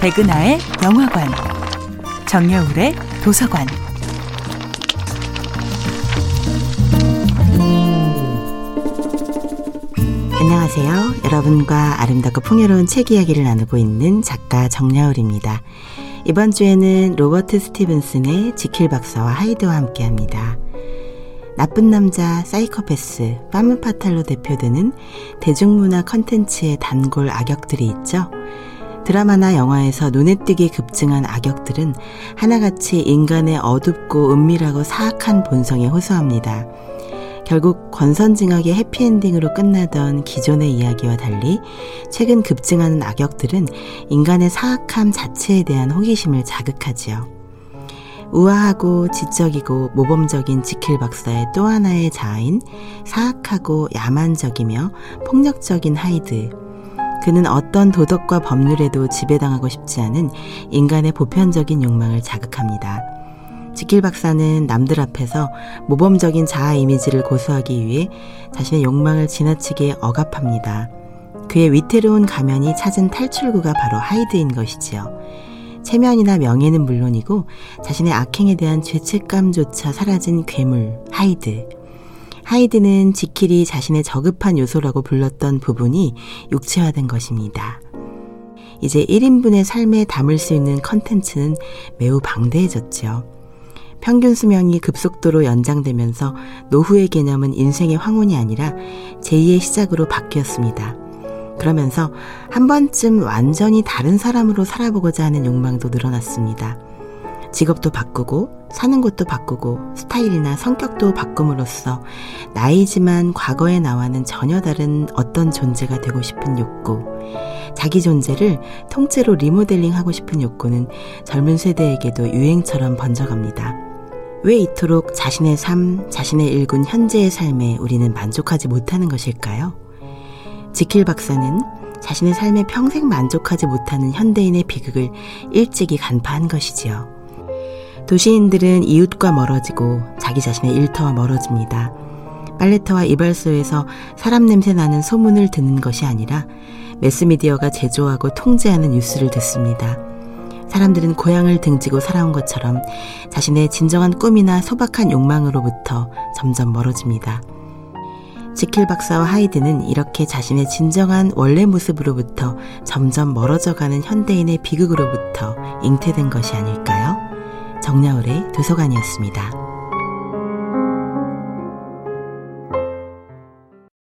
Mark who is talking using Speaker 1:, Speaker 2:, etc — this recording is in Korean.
Speaker 1: 백은하의 영화관, 정여울의 도서관.
Speaker 2: 안녕하세요. 여러분과 아름답고 풍요로운 책 이야기를 나누고 있는 작가 정여울입니다. 이번 주에는 로버트 스티븐슨의 지킬 박사와 하이드와 함께 합니다. 나쁜 남자, 사이코패스, 파무파탈로 대표되는 대중문화 컨텐츠의 단골 악역들이 있죠. 드라마나 영화에서 눈에 띄게 급증한 악역들은 하나같이 인간의 어둡고 은밀하고 사악한 본성에 호소합니다. 결국 권선징악의 해피엔딩으로 끝나던 기존의 이야기와 달리 최근 급증하는 악역들은 인간의 사악함 자체에 대한 호기심을 자극하지요. 우아하고 지적이고 모범적인 지킬 박사의 또 하나의 자아인 사악하고 야만적이며 폭력적인 하이드. 그는 어떤 도덕과 법률에도 지배당하고 싶지 않은 인간의 보편적인 욕망을 자극합니다. 지킬 박사는 남들 앞에서 모범적인 자아 이미지를 고수하기 위해 자신의 욕망을 지나치게 억압합니다. 그의 위태로운 가면이 찾은 탈출구가 바로 하이드인 것이지요. 체면이나 명예는 물론이고 자신의 악행에 대한 죄책감조차 사라진 괴물 하이드. 하이드는 지킬이 자신의 저급한 요소라고 불렀던 부분이 육체화된 것입니다. 이제 1인분의 삶에 담을 수 있는 컨텐츠는 매우 방대해졌죠. 평균 수명이 급속도로 연장되면서 노후의 개념은 인생의 황혼이 아니라 제2의 시작으로 바뀌었습니다. 그러면서 한 번쯤 완전히 다른 사람으로 살아보고자 하는 욕망도 늘어났습니다. 직업도 바꾸고 사는 곳도 바꾸고 스타일이나 성격도 바꿈으로써 나이지만 과거의 나와는 전혀 다른 어떤 존재가 되고 싶은 욕구, 자기 존재를 통째로 리모델링 하고 싶은 욕구는 젊은 세대에게도 유행처럼 번져갑니다. 왜 이토록 자신의 삶, 자신의 일군 현재의 삶에 우리는 만족하지 못하는 것일까요? 지킬 박사는 자신의 삶에 평생 만족하지 못하는 현대인의 비극을 일찍이 간파한 것이지요. 도시인들은 이웃과 멀어지고 자기 자신의 일터와 멀어집니다. 빨래터와 이발소에서 사람 냄새 나는 소문을 듣는 것이 아니라 매스미디어가 제조하고 통제하는 뉴스를 듣습니다. 사람들은 고향을 등지고 살아온 것처럼 자신의 진정한 꿈이나 소박한 욕망으로부터 점점 멀어집니다. 지킬 박사와 하이드는 이렇게 자신의 진정한 원래 모습으로부터 점점 멀어져가는 현대인의 비극으로부터 잉태된 것이 아닐까요? 정야울의 도서관이었습니다.